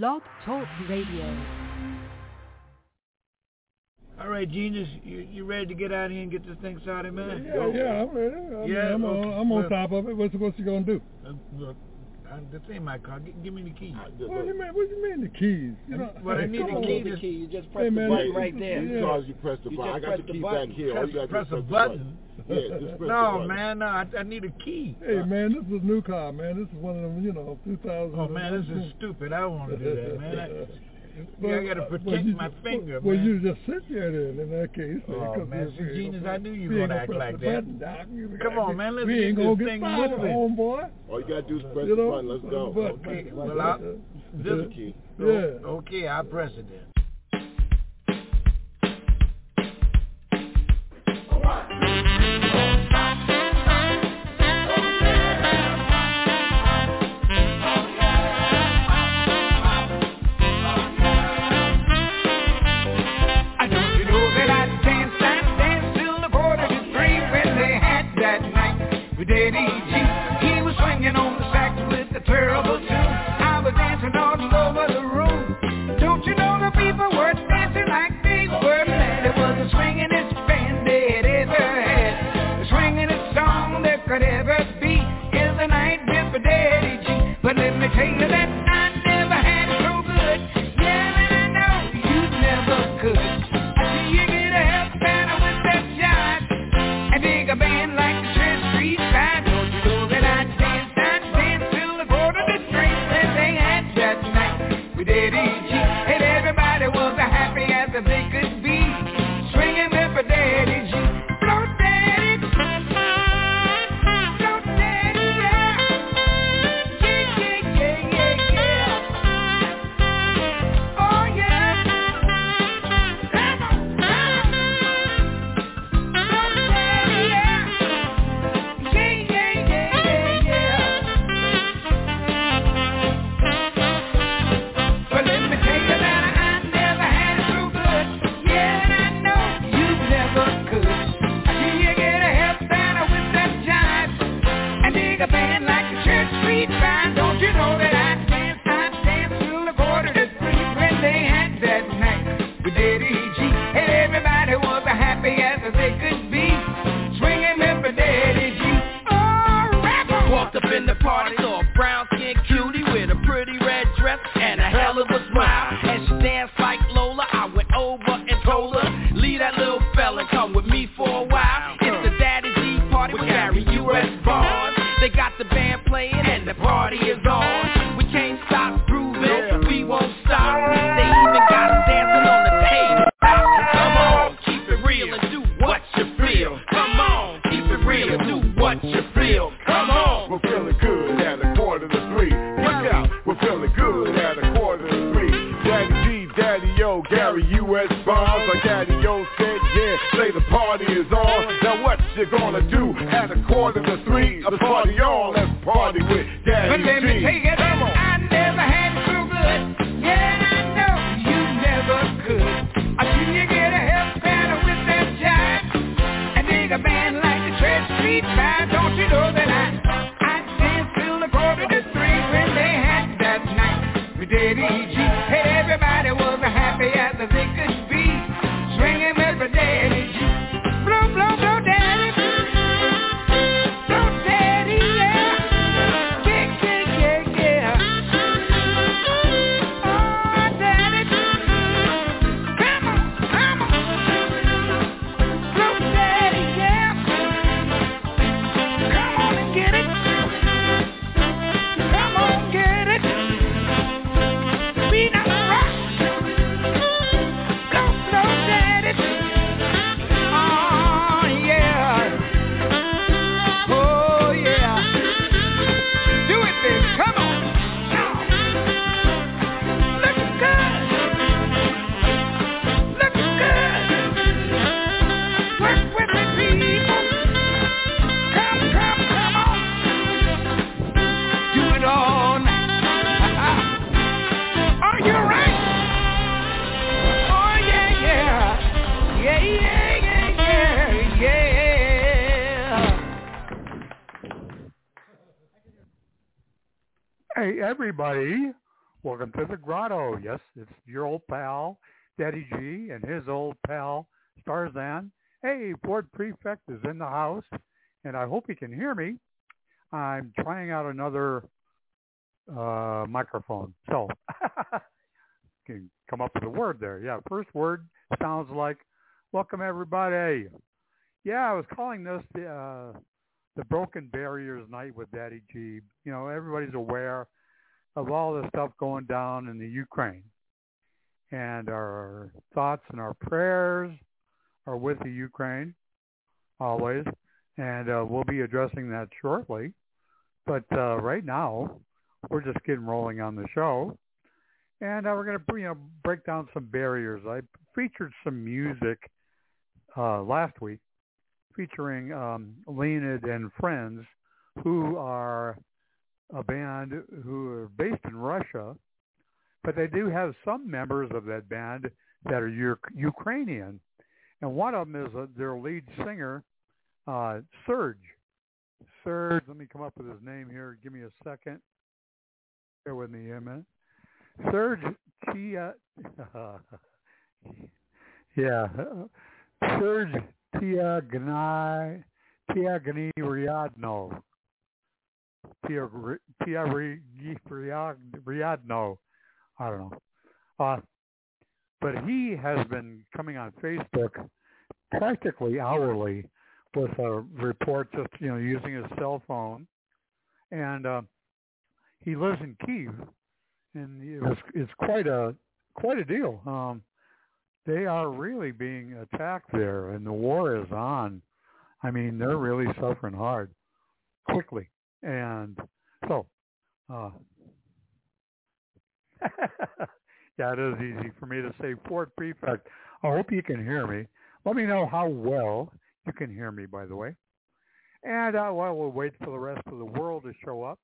Blog Talk Radio. All right, Genius, you, you ready to get out here and get this thing started, man? Yeah, Go. yeah, I'm ready. I yeah, I'm, okay. on, I'm on top of it. What's, what's you gonna do? Uh, look, look, this ain't my car. Give me the keys. What, what do you mean? What you mean the keys? You know, well, I need the key. You just press hey, man, the button right there. Yeah. You press the button. I got the key back here. Press, press, press the button. button yeah, no, man, no, I, I, need a key. Hey, uh, man, this is a new car, man. This is one of them, you know, 2000. Oh, man, this is stupid. I don't want to do that, man. I, but, I got to uh, protect my just, finger, well, man. you just sit there then, in that case. Oh, man, see, genius, I knew you were going to act like that. Button, Come on, man, let's get this thing moving. Homeboy. All you got to do is press you know, the button. Let's go. But, okay, well, I, this key. Yeah. Okay, I press it then. Thank you. But Lola would smile And she danced like Lola I went over and told her Leave that little fella come with me for a while It's the Daddy G party with Gary U.S. Bonds They got the band playing Starzan. Hey, Ford Prefect is in the house, and I hope he can hear me. I'm trying out another uh, microphone. So, can come up with a word there. Yeah, first word sounds like, welcome everybody. Yeah, I was calling this the, uh, the Broken Barriers Night with Daddy G. You know, everybody's aware of all the stuff going down in the Ukraine. And our thoughts and our prayers are with the Ukraine always. And uh, we'll be addressing that shortly. But uh, right now, we're just getting rolling on the show. And uh, we're going to you know, break down some barriers. I featured some music uh, last week featuring um, Leonid and Friends, who are a band who are based in Russia, but they do have some members of that band that are Ukrainian, and one of them is a, their lead singer, uh, Serge. Serge, let me come up with his name here. Give me a second. Bear with me a minute. Serge Tia, yeah, Serge Tiagnai Tiagniriadno. Riadno. Tia Riadno. I don't know. Uh, but he has been coming on Facebook practically hourly with a report just, you know, using his cell phone. And uh, he lives in Kiev, and it was, it's quite a quite a deal. Um, they are really being attacked there, and the war is on. I mean, they're really suffering hard, quickly. And so, uh, it is easy for me to say Ford Prefect. I hope you can hear me. Let me know how well you can hear me, by the way. And uh, while we'll wait for the rest of the world to show up,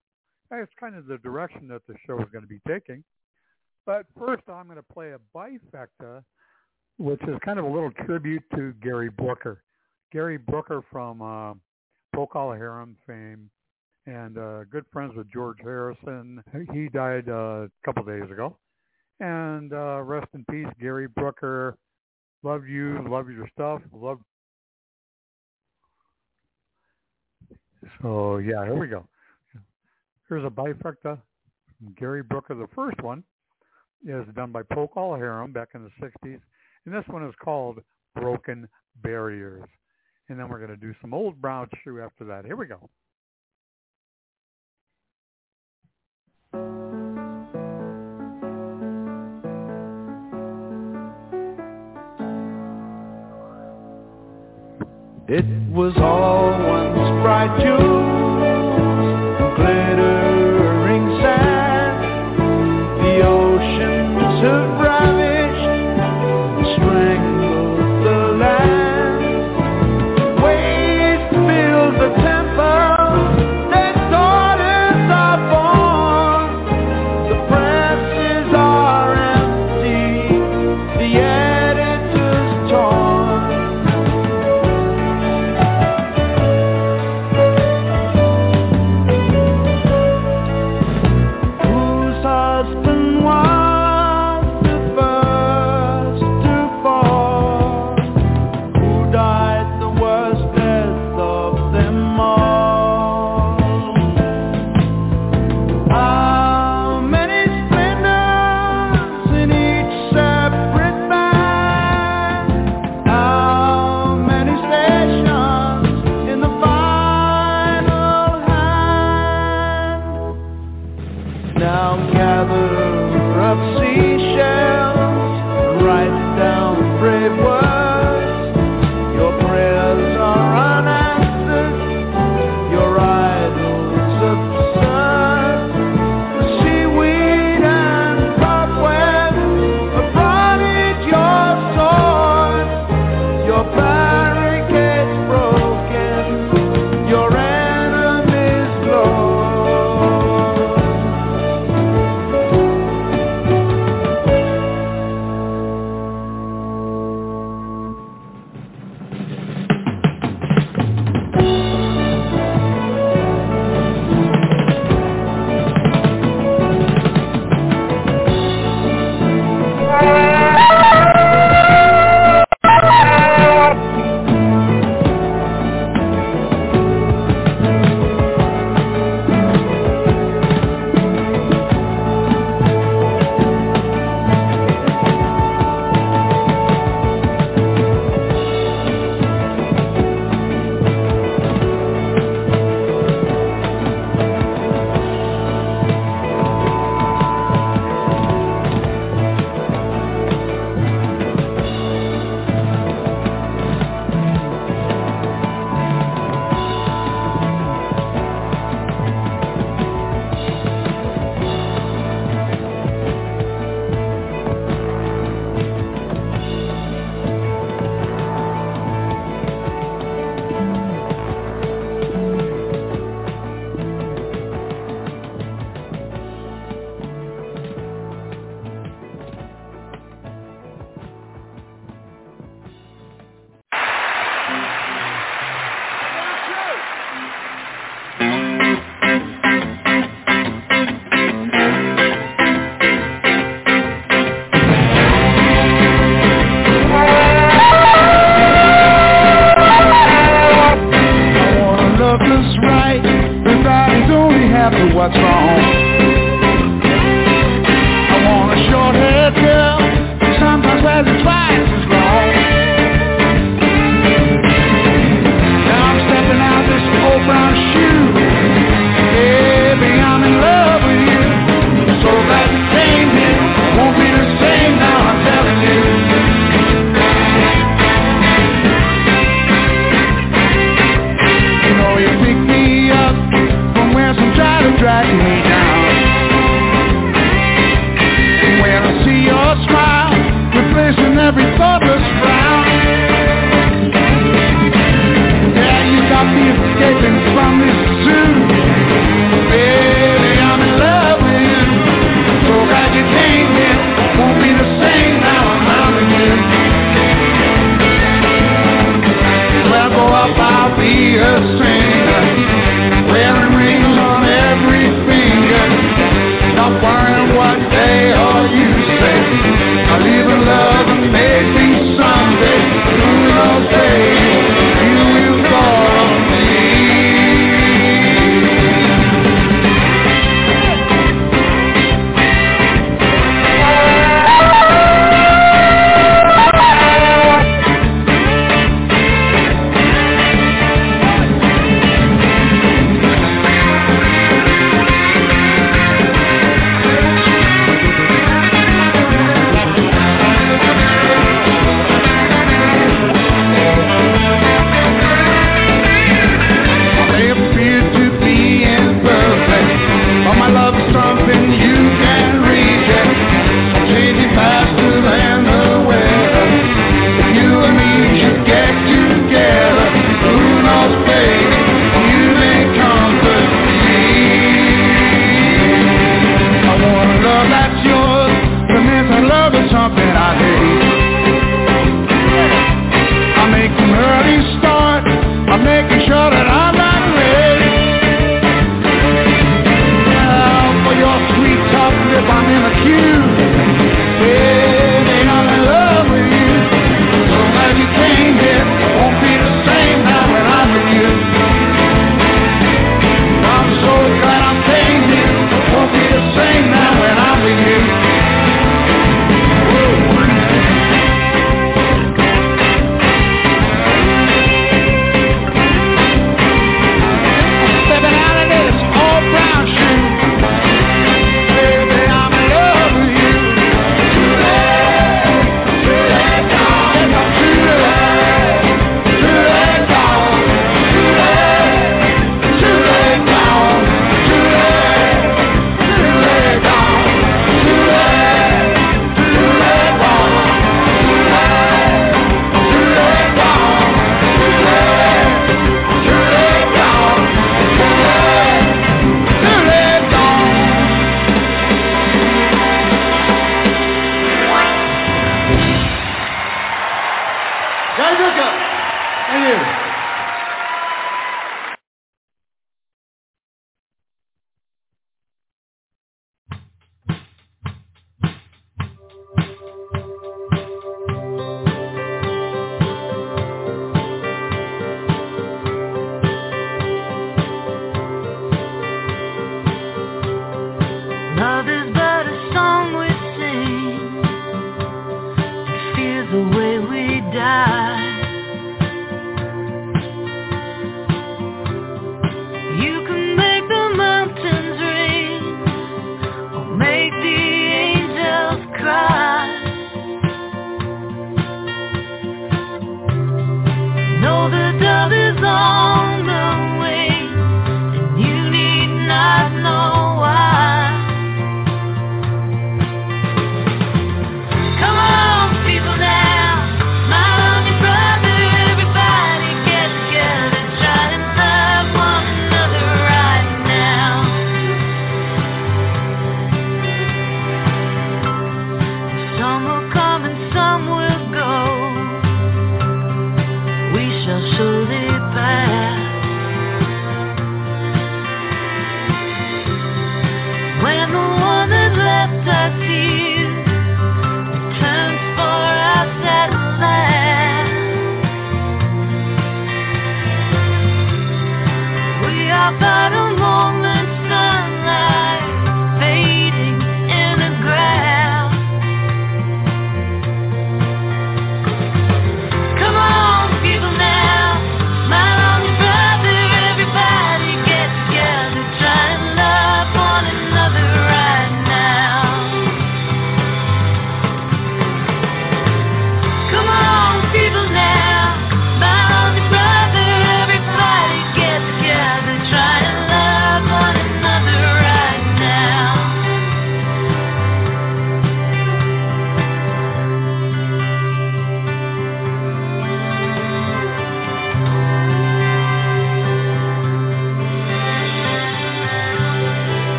that's kind of the direction that the show is going to be taking. But first, I'm going to play a bifecta, which is kind of a little tribute to Gary Brooker. Gary Brooker from uh, Procol Harum fame and uh, good friends with George Harrison. He died uh, a couple days ago. And uh, rest in peace, Gary Brooker. Love you, love your stuff, love. So yeah, here we go. Here's a bifecta from Gary Brooker. The first one is done by Procol Harum back in the 60s. And this one is called Broken Barriers. And then we're going to do some old brown shoe after that. Here we go. It was all once bright jewels, glittering sand. The oceans have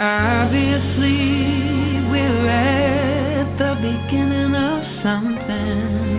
Obviously, we're at the beginning of something.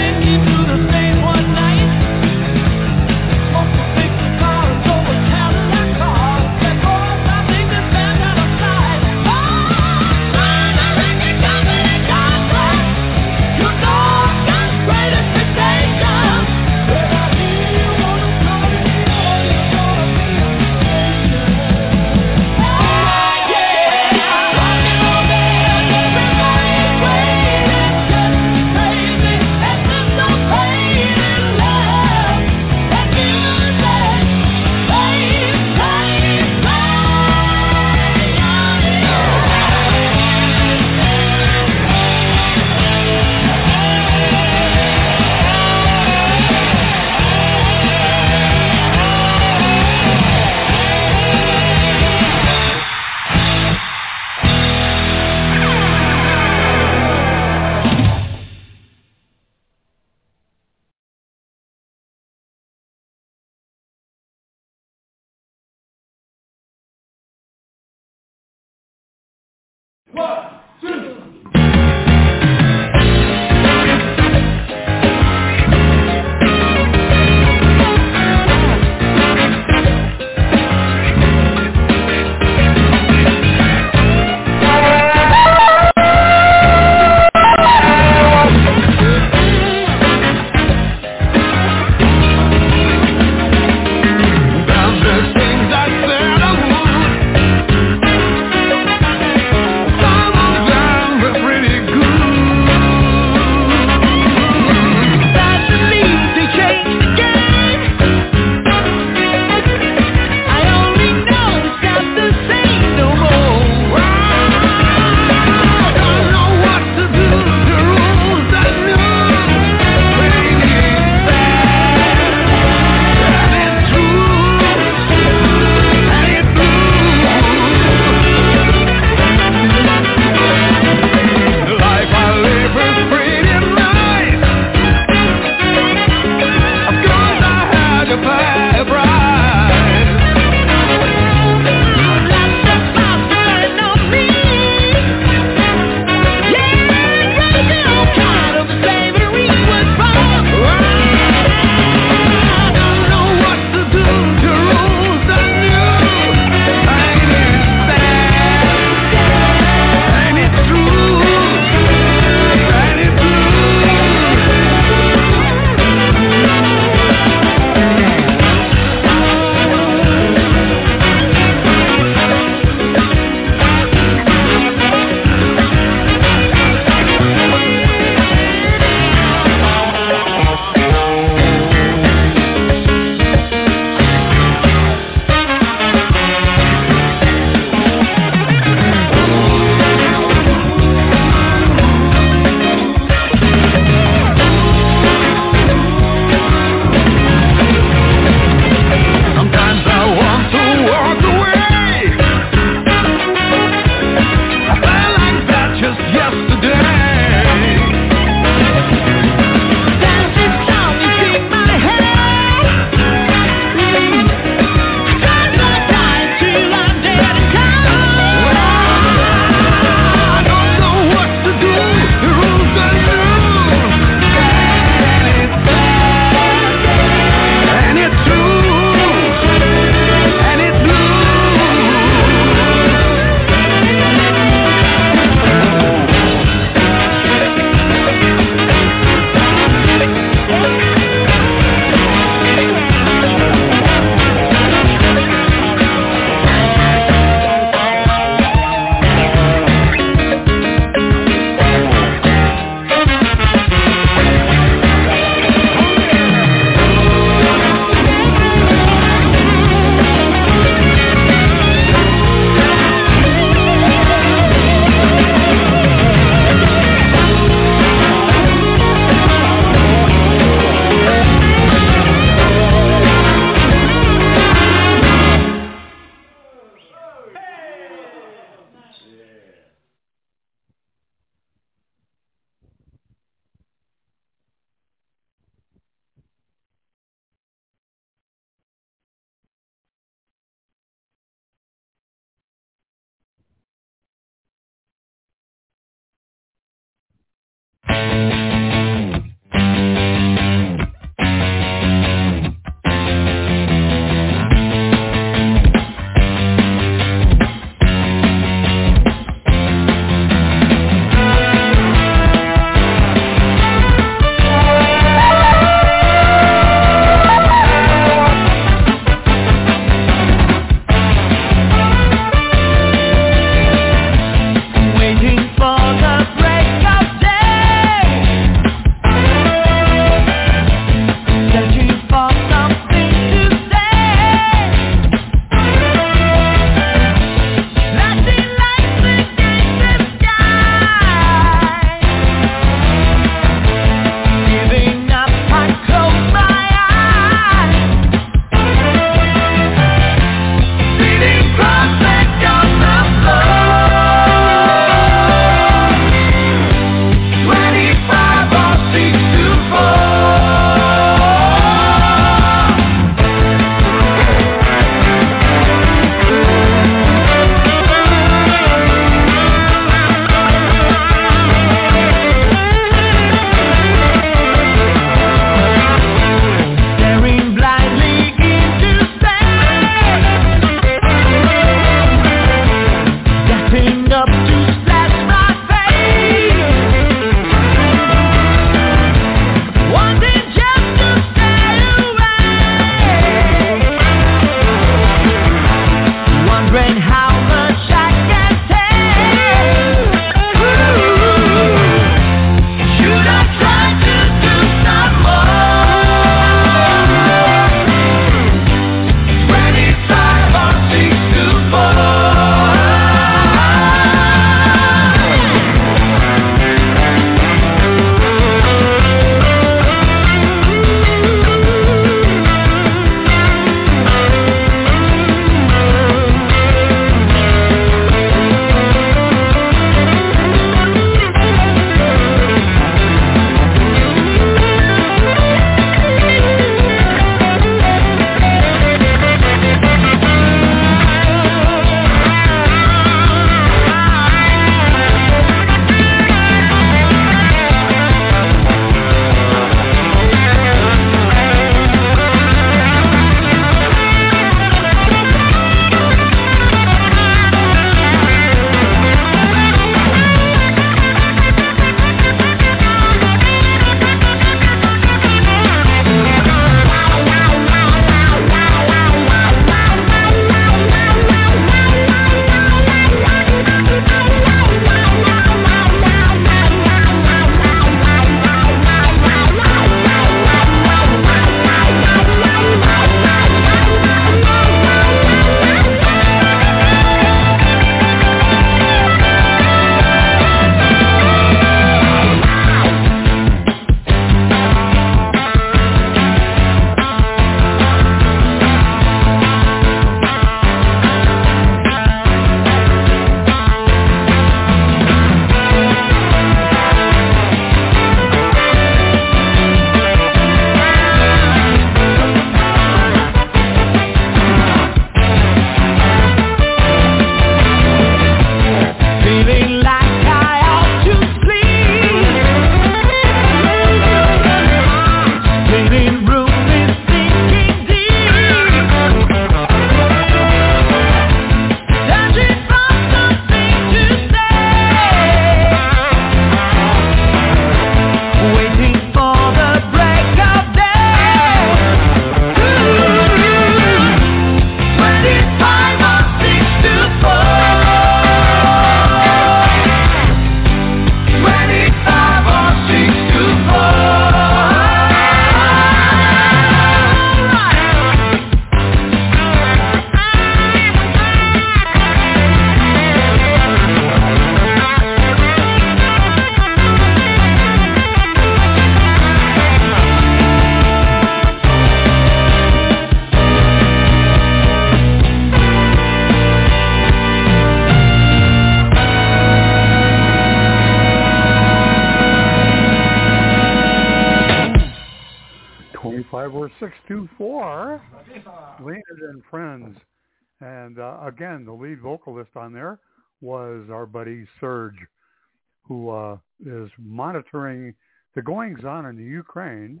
Monitoring the goings on in the Ukraine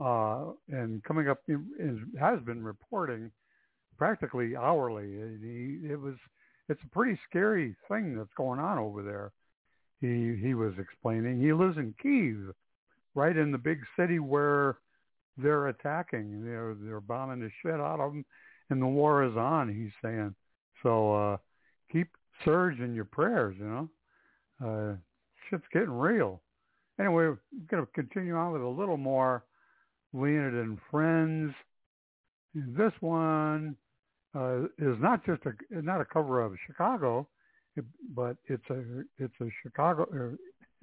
uh, and coming up is, has been reporting practically hourly. It was it's a pretty scary thing that's going on over there. He he was explaining. He lives in Kiev, right in the big city where they're attacking. They're they're bombing the shit out of them, and the war is on. He's saying. So uh, keep Serge in your prayers. You know, uh, shit's getting real. Anyway, we're gonna continue on with a little more Leonid and Friends. This one uh, is not just a not a cover of Chicago, but it's a it's a Chicago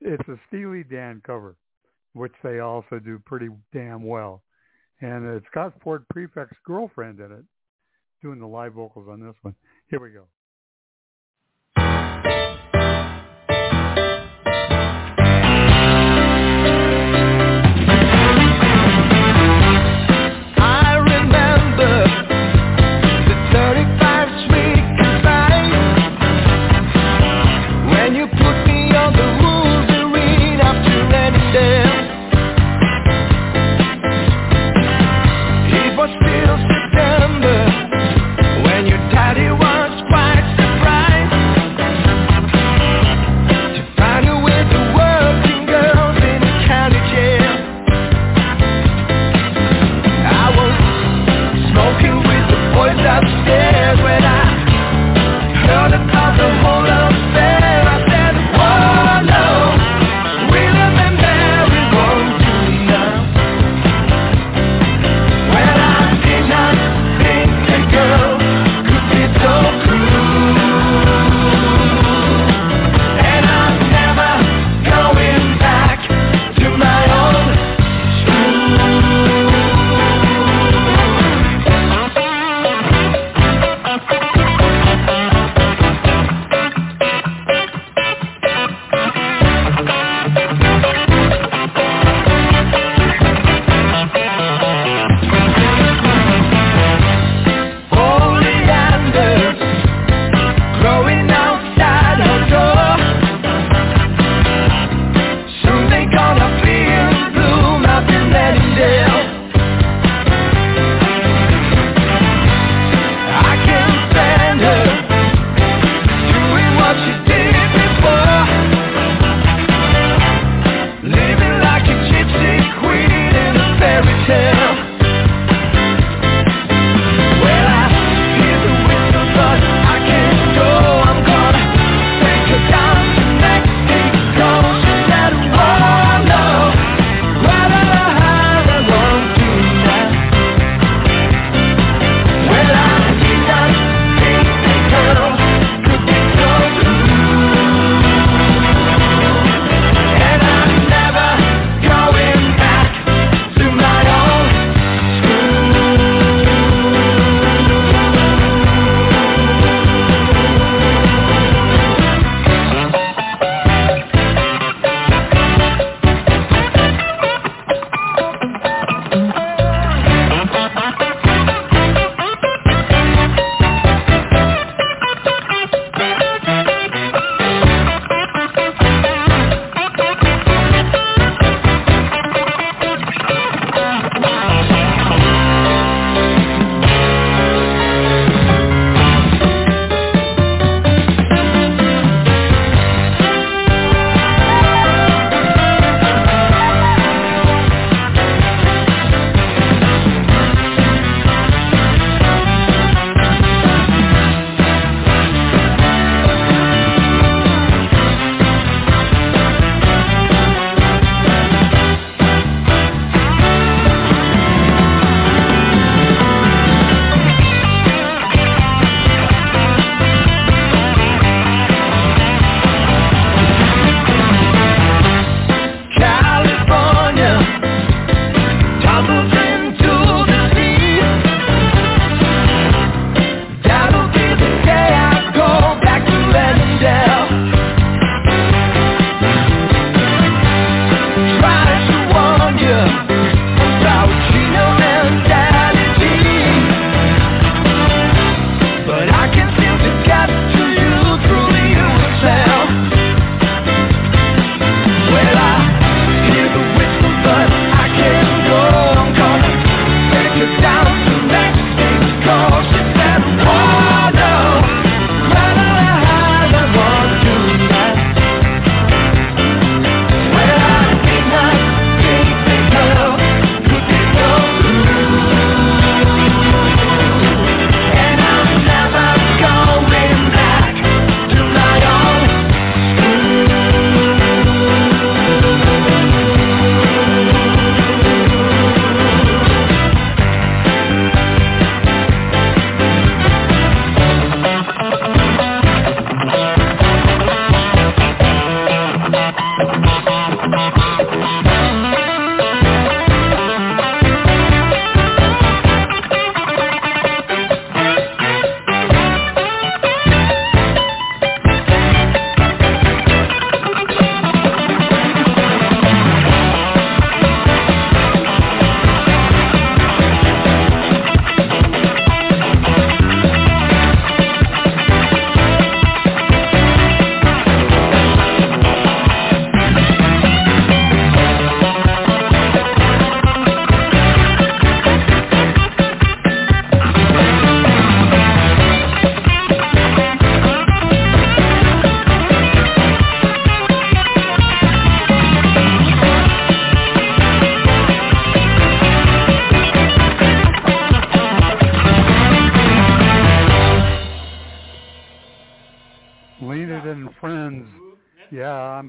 it's a Steely Dan cover, which they also do pretty damn well, and it's got Ford Prefect's girlfriend in it, doing the live vocals on this one. Here we go.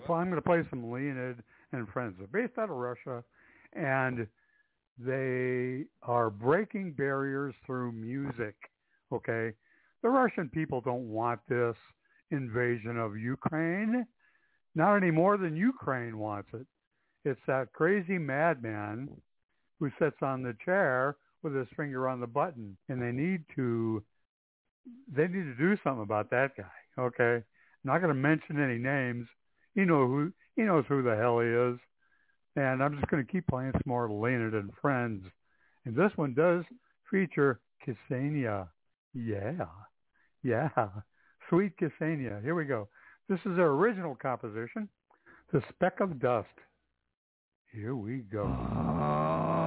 I'm I'm going to play some Leonid and Friends. They're based out of Russia, and they are breaking barriers through music. Okay, the Russian people don't want this invasion of Ukraine, not any more than Ukraine wants it. It's that crazy madman who sits on the chair with his finger on the button, and they need to they need to do something about that guy. Okay, I'm not going to mention any names. You know who he knows who the hell he is, and I'm just going to keep playing some more Leonid and Friends. And this one does feature Ksenia. Yeah, yeah, sweet Ksenia. Here we go. This is their original composition, "The Speck of Dust." Here we go. Ah.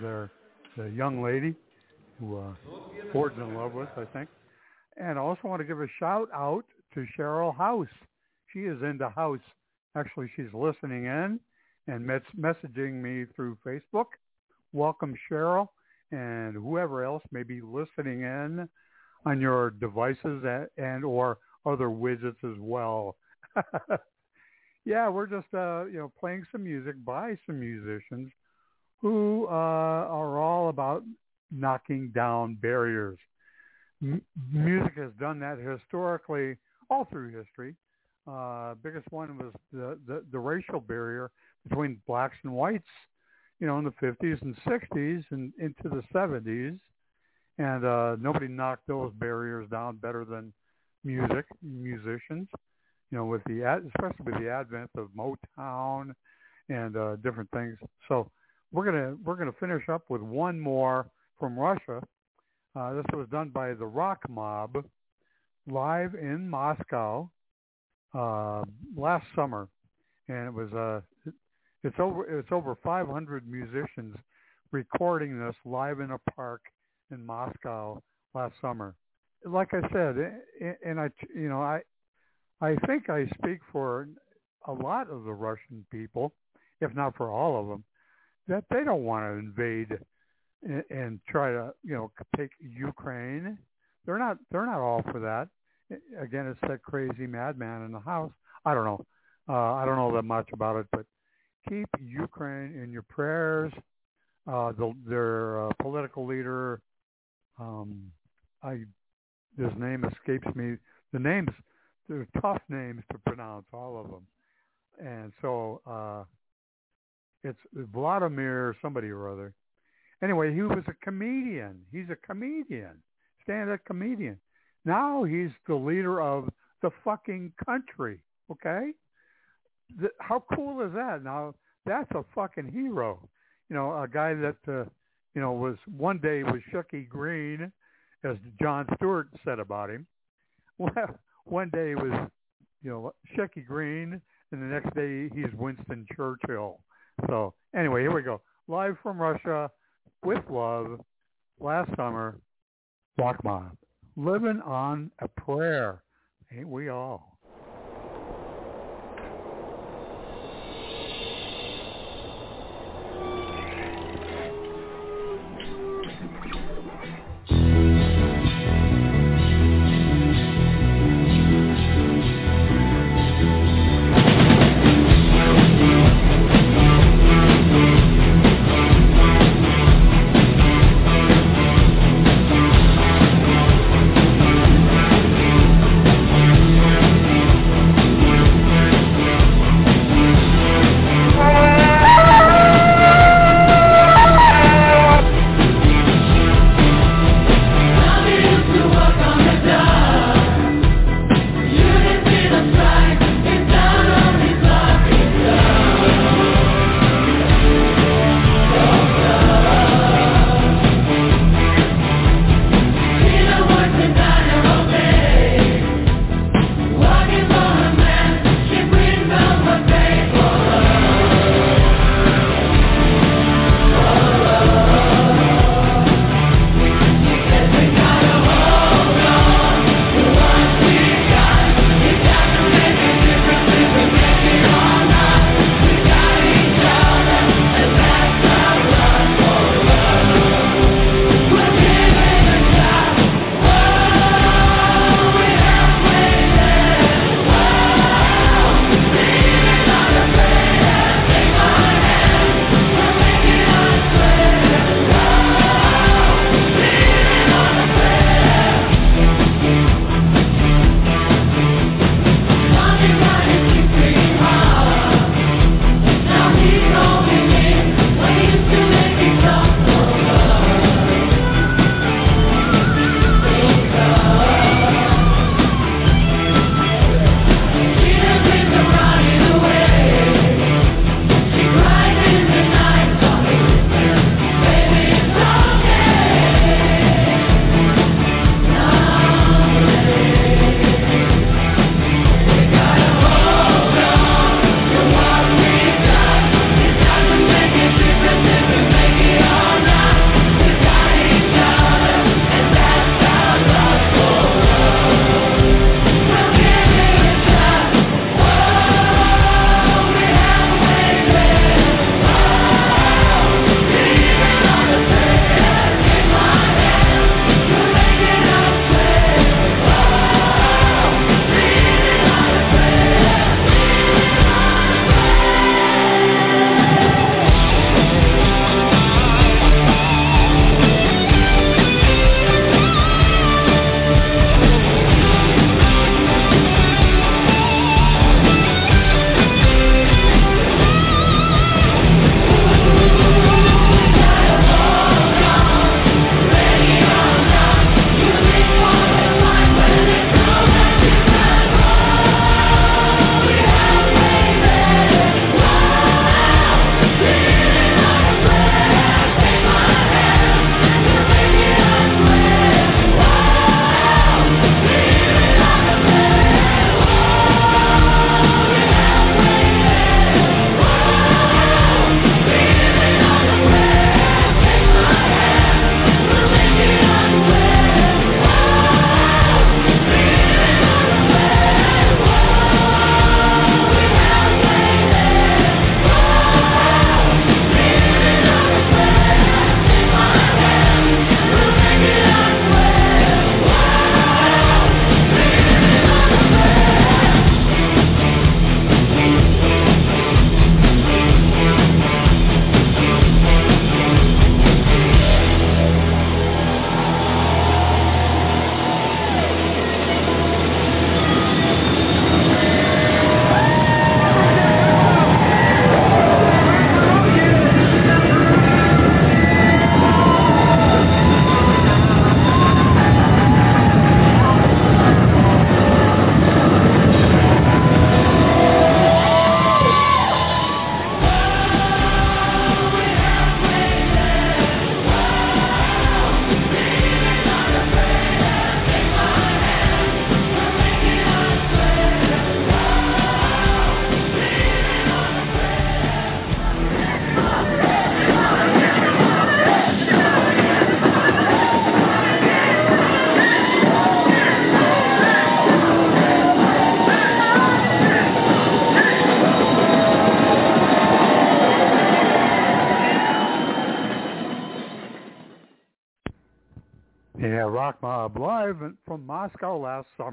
There. The young lady who uh, Ford's in love with, I think. And I also want to give a shout out to Cheryl House. She is into house. Actually, she's listening in and mes- messaging me through Facebook. Welcome, Cheryl, and whoever else may be listening in on your devices and, and or other widgets as well. yeah, we're just uh, you know playing some music by some musicians who uh, are all about knocking down barriers. M- music has done that historically, all through history. Uh, biggest one was the, the, the racial barrier between blacks and whites, you know, in the 50s and 60s and into the 70s. And uh, nobody knocked those barriers down better than music, musicians, you know, with the, especially with the advent of Motown and uh, different things. So we're gonna we're gonna finish up with one more from Russia. Uh, this was done by the Rock Mob live in Moscow uh, last summer, and it was uh, it's over it's over 500 musicians recording this live in a park in Moscow last summer. Like I said, and I you know I I think I speak for a lot of the Russian people, if not for all of them, that they don't want to invade and, and try to you know take Ukraine. They're not they're not all for that. Again, it's that crazy madman in the house. I don't know. Uh, I don't know that much about it, but keep Ukraine in your prayers. Uh, the, their uh, political leader, um, I his name escapes me. The names they're tough names to pronounce, all of them, and so uh, it's Vladimir somebody or other. Anyway, he was a comedian. He's a comedian, stand-up comedian. Now he's the leader of the fucking country. Okay, the, how cool is that? Now that's a fucking hero. You know, a guy that uh, you know was one day was Shecky Greene, as Jon Stewart said about him. Well, one day was you know Shecky Greene, and the next day he's Winston Churchill. So anyway, here we go. Live from Russia with love last summer, Mob. Living on a prayer. Ain't we all?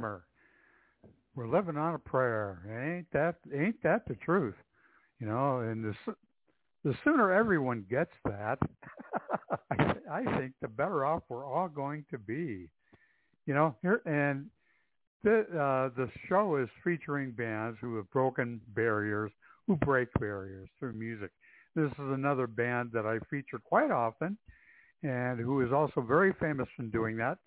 We're living on a prayer. Ain't that ain't that the truth? You know, and the the sooner everyone gets that, I, I think the better off we're all going to be. You know, here and the uh, the show is featuring bands who have broken barriers, who break barriers through music. This is another band that I feature quite often and who is also very famous in doing that.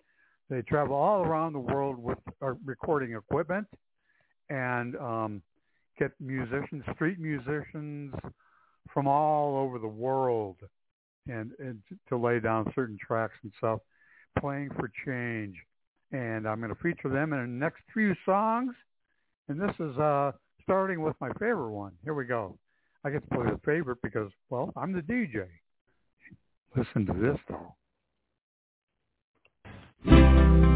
They travel all around the world with uh, recording equipment and um, get musicians, street musicians from all over the world, and, and to lay down certain tracks and stuff, playing for change. And I'm going to feature them in the next few songs. And this is uh, starting with my favorite one. Here we go. I get to play the favorite because, well, I'm the DJ. Listen to this though. Música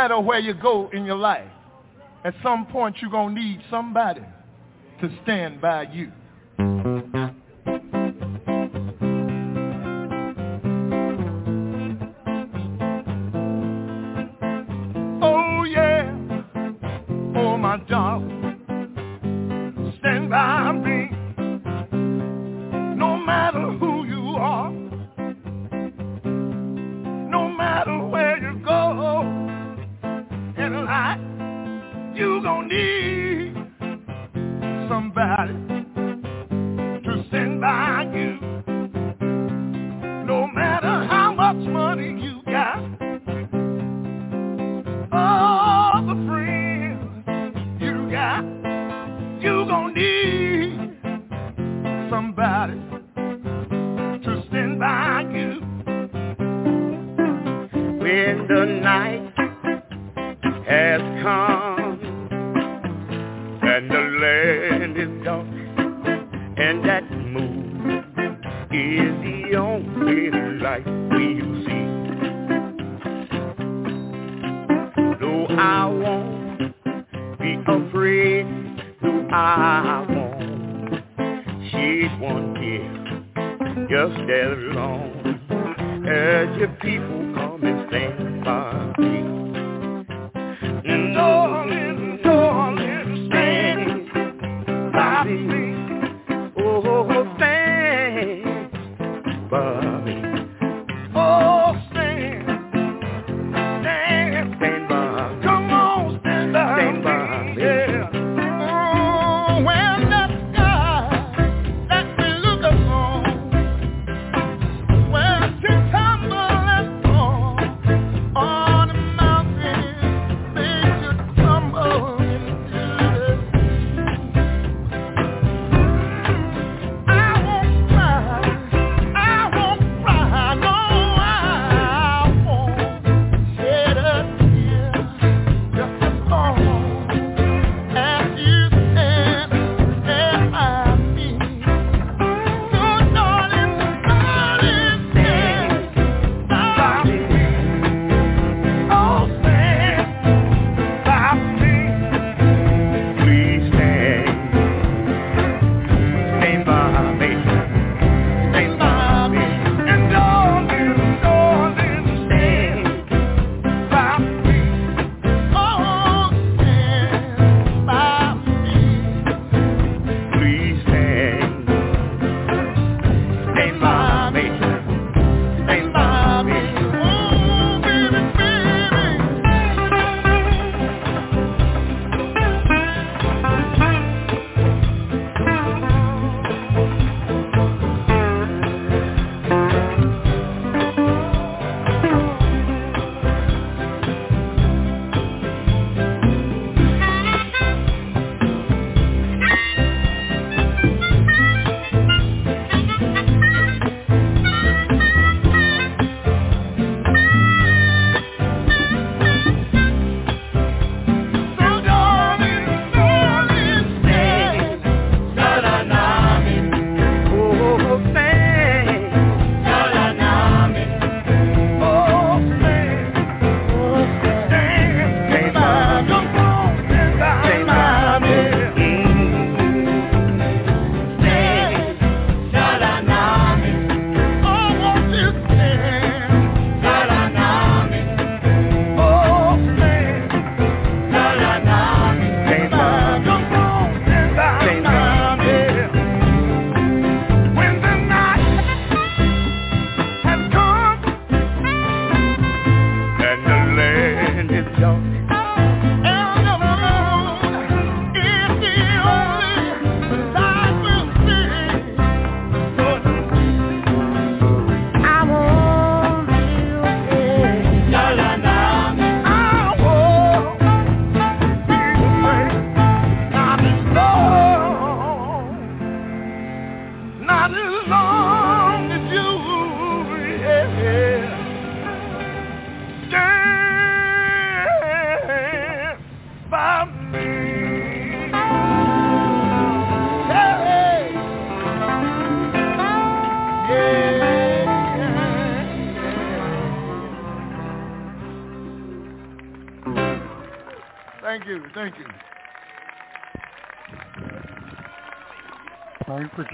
matter where you go in your life, at some point you're going to need somebody to stand by you. live like we see. No, I won't be afraid. No, I won't shed one tear just as long as your people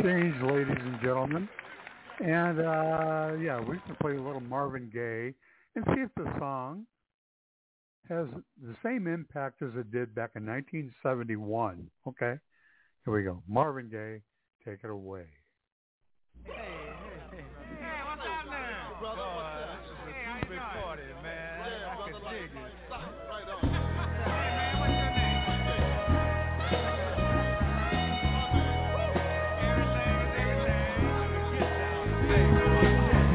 Change, ladies and gentlemen. And uh, yeah, we can play a little Marvin Gaye and see if the song has the same impact as it did back in 1971. Okay, here we go. Marvin Gaye, take it away. Hey.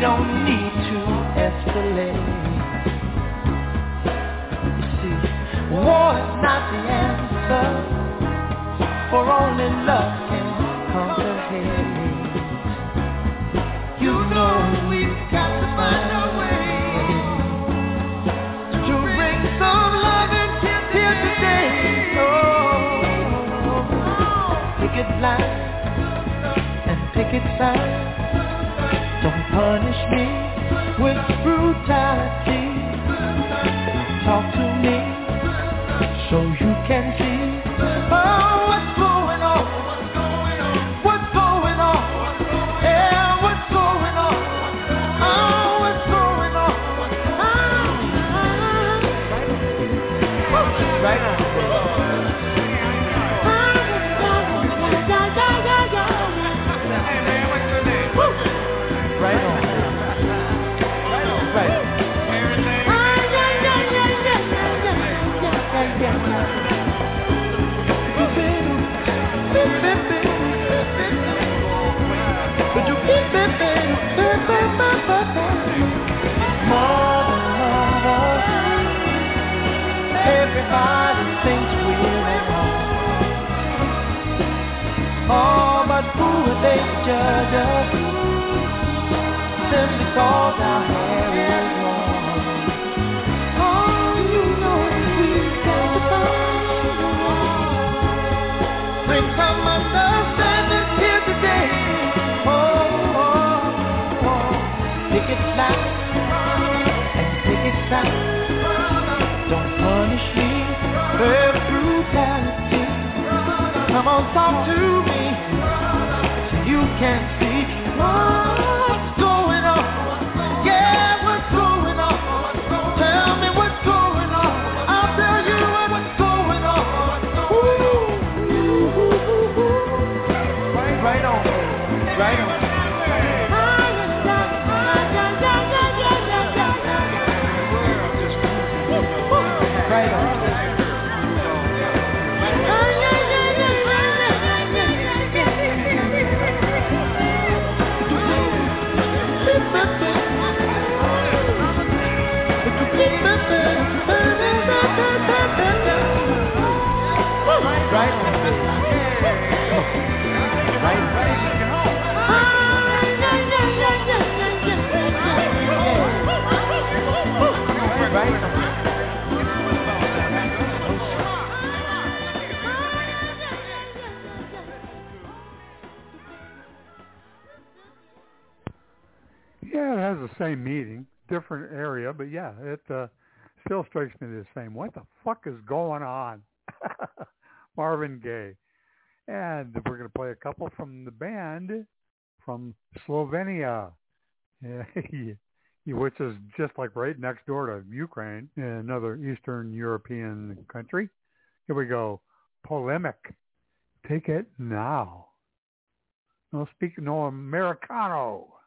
don't need to escalate. You see, war is not the answer, for only love can conquer hate. You know we've got to find a way to bring some love and here today. Oh, picket line and picket sign. Don't punish me with brutality. Talk to me so you can see Everybody thinks we're at home. Oh, but who would they judge us? Simply cause our hair is long. Oh, you know we've got to find here today. Oh, oh, oh. It and pick it sound. With brutality. Come on, talk to me you can yeah, it uh, still strikes me the same. What the fuck is going on? Marvin Gaye. And we're going to play a couple from the band from Slovenia, which is just like right next door to Ukraine, another Eastern European country. Here we go. Polemic. Take it now. No speak, no Americano.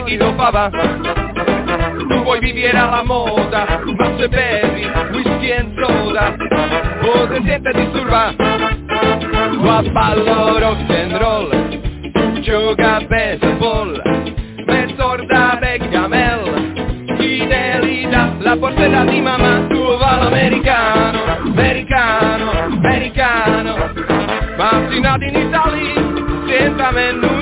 Me quito papá Tu vuoi vivere alla moda Ma se bevi whisky e soda. O te sientes disturbar Qua ballo rock and roll. Tu gioca a baseball. Me sorda Bechamel Fidelità La portata di mamma Tu va l'americano Americano, americano. Mattinati in Italia senza menunziazione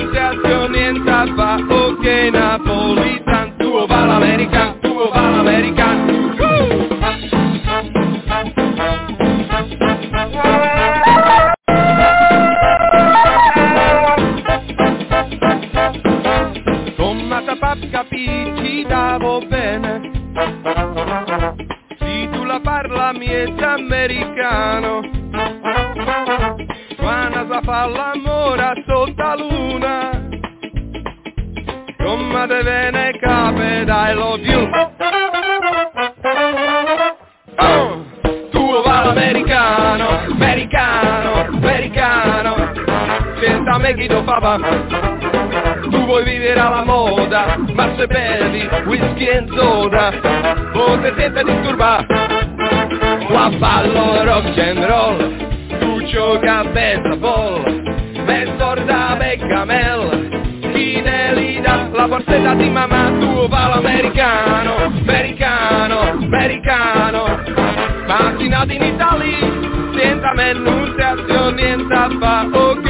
roba tu vuoi vivere alla moda, marciapelli, whisky e soda, voce senza disturbare. Qua fallo rock and roll, tu gioca a baseball, Bessorda Beccamel, ne lida la borsetta di mamma, tu ballo americano, americano, americano, mattinati in Italia, senza me non ti niente a fare,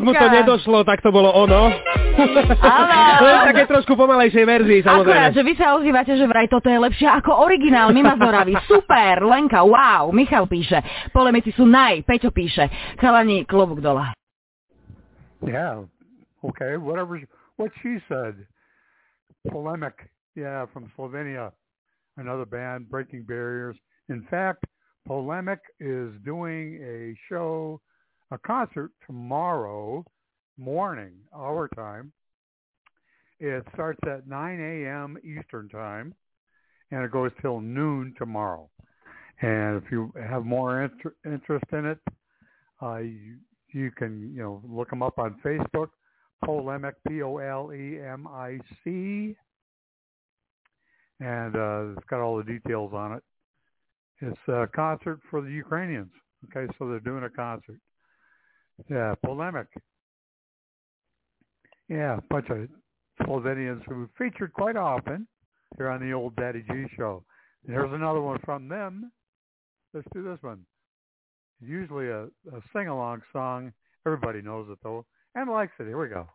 a doteraz mu to nedošlo, tak to bolo ono. Len v takej trošku pomalejšej verzii, Akurát, že vy sa ozývate, že vraj toto je lepšie ako originál Mima Zoravy. Super, Lenka, wow. Michal píše, polemici sú naj, Peťo píše, chalani, klobúk dole. Yeah. Okay. Whatever. What she said. Polemic. Yeah, from Slovenia. Another band, Breaking Barriers. In fact, Polemic is doing a show, a concert tomorrow morning, our time. It starts at 9 a.m. Eastern time, and it goes till noon tomorrow. And if you have more inter- interest in it, uh, you, you can you know look them up on Facebook. Polemic, P O L E M I C, and uh, it's got all the details on it. It's a concert for the Ukrainians. Okay, so they're doing a concert. Yeah, polemic. Yeah, a bunch of Slovenians who featured quite often here on the old Daddy G show. And here's another one from them. Let's do this one. Usually a, a sing-along song. Everybody knows it though and likes it. Here we go.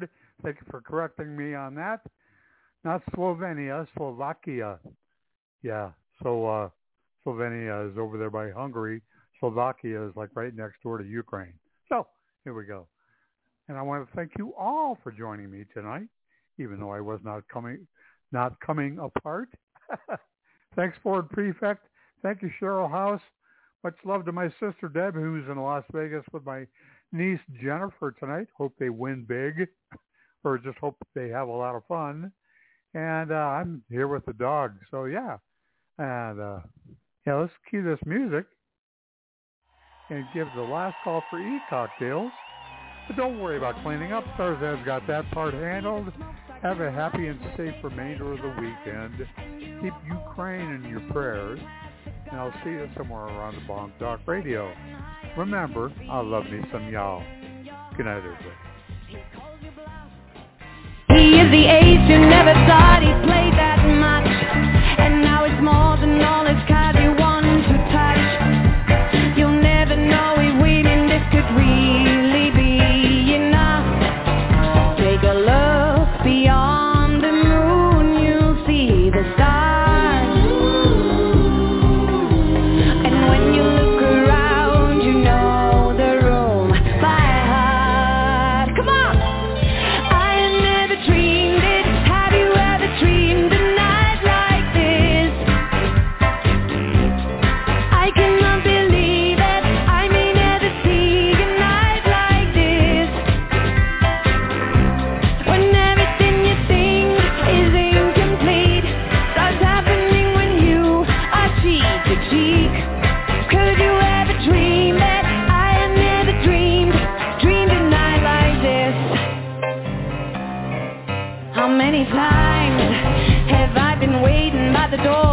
Ford, thank you for correcting me on that. Not Slovenia, Slovakia. Yeah, so uh, Slovenia is over there by Hungary. Slovakia is like right next door to Ukraine. So here we go. And I want to thank you all for joining me tonight, even though I was not coming, not coming apart. Thanks, Ford Prefect. Thank you, Cheryl House. Much love to my sister Deb, who's in Las Vegas with my niece Jennifer tonight. Hope they win big, or just hope they have a lot of fun. And uh, I'm here with the dog, so yeah. And uh, yeah, let's cue this music and give the last call for e-cocktails. But don't worry about cleaning up. Starzan's got that part handled. Have a happy and safe remainder of the weekend. Keep Ukraine in your prayers. And I'll see you somewhere around the Bomb Talk Radio. Remember, I love me some y'all. Good night, everybody. He is the ace you never thought he played that Many have I been waiting by the door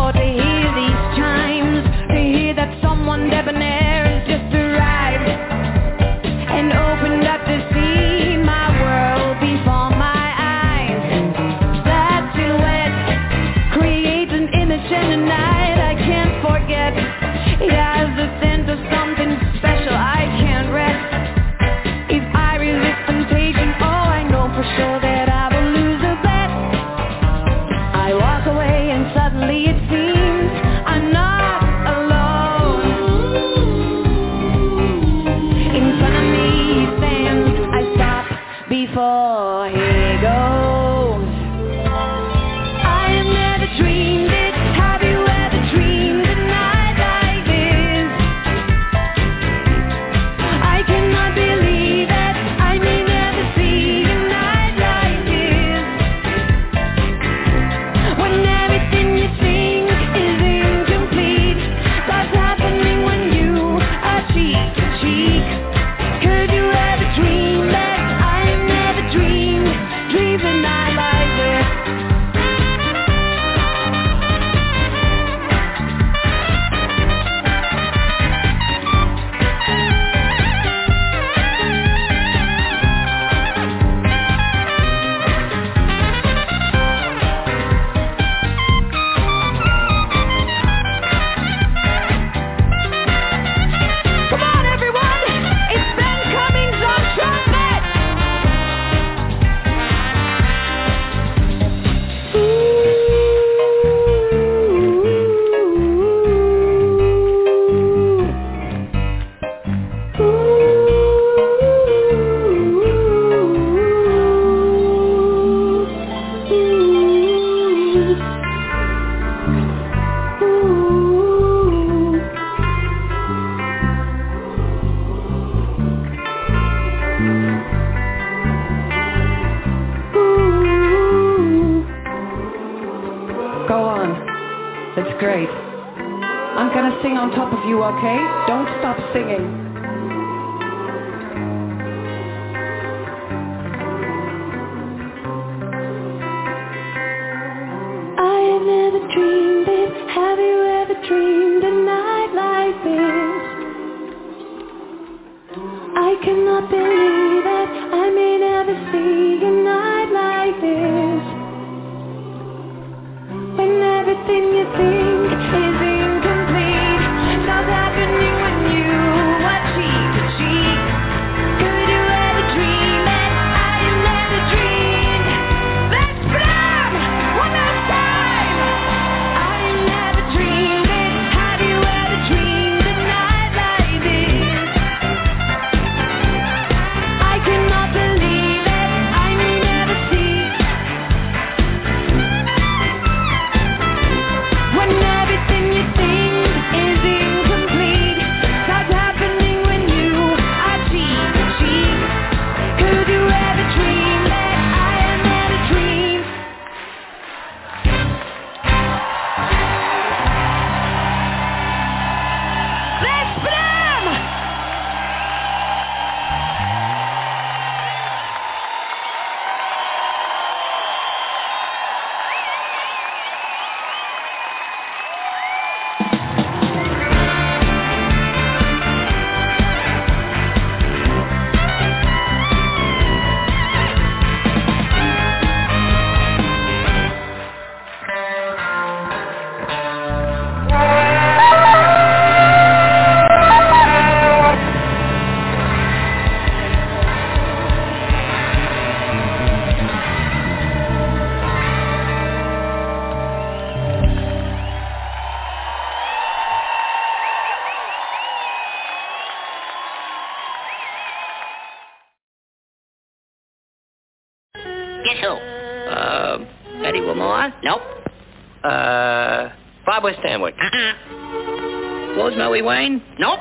Barbara Stanwyck. Uh-uh. Rosemary Wayne? Nope.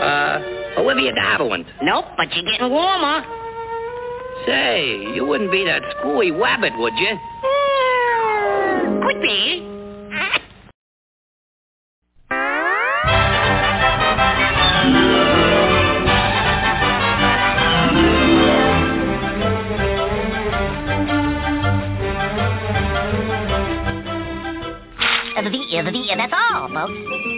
Uh, Olivia de Havilland. Nope, but you're getting warmer. Say, you wouldn't be that screwy wabbit, would you? Could be. Uh, that's all, folks.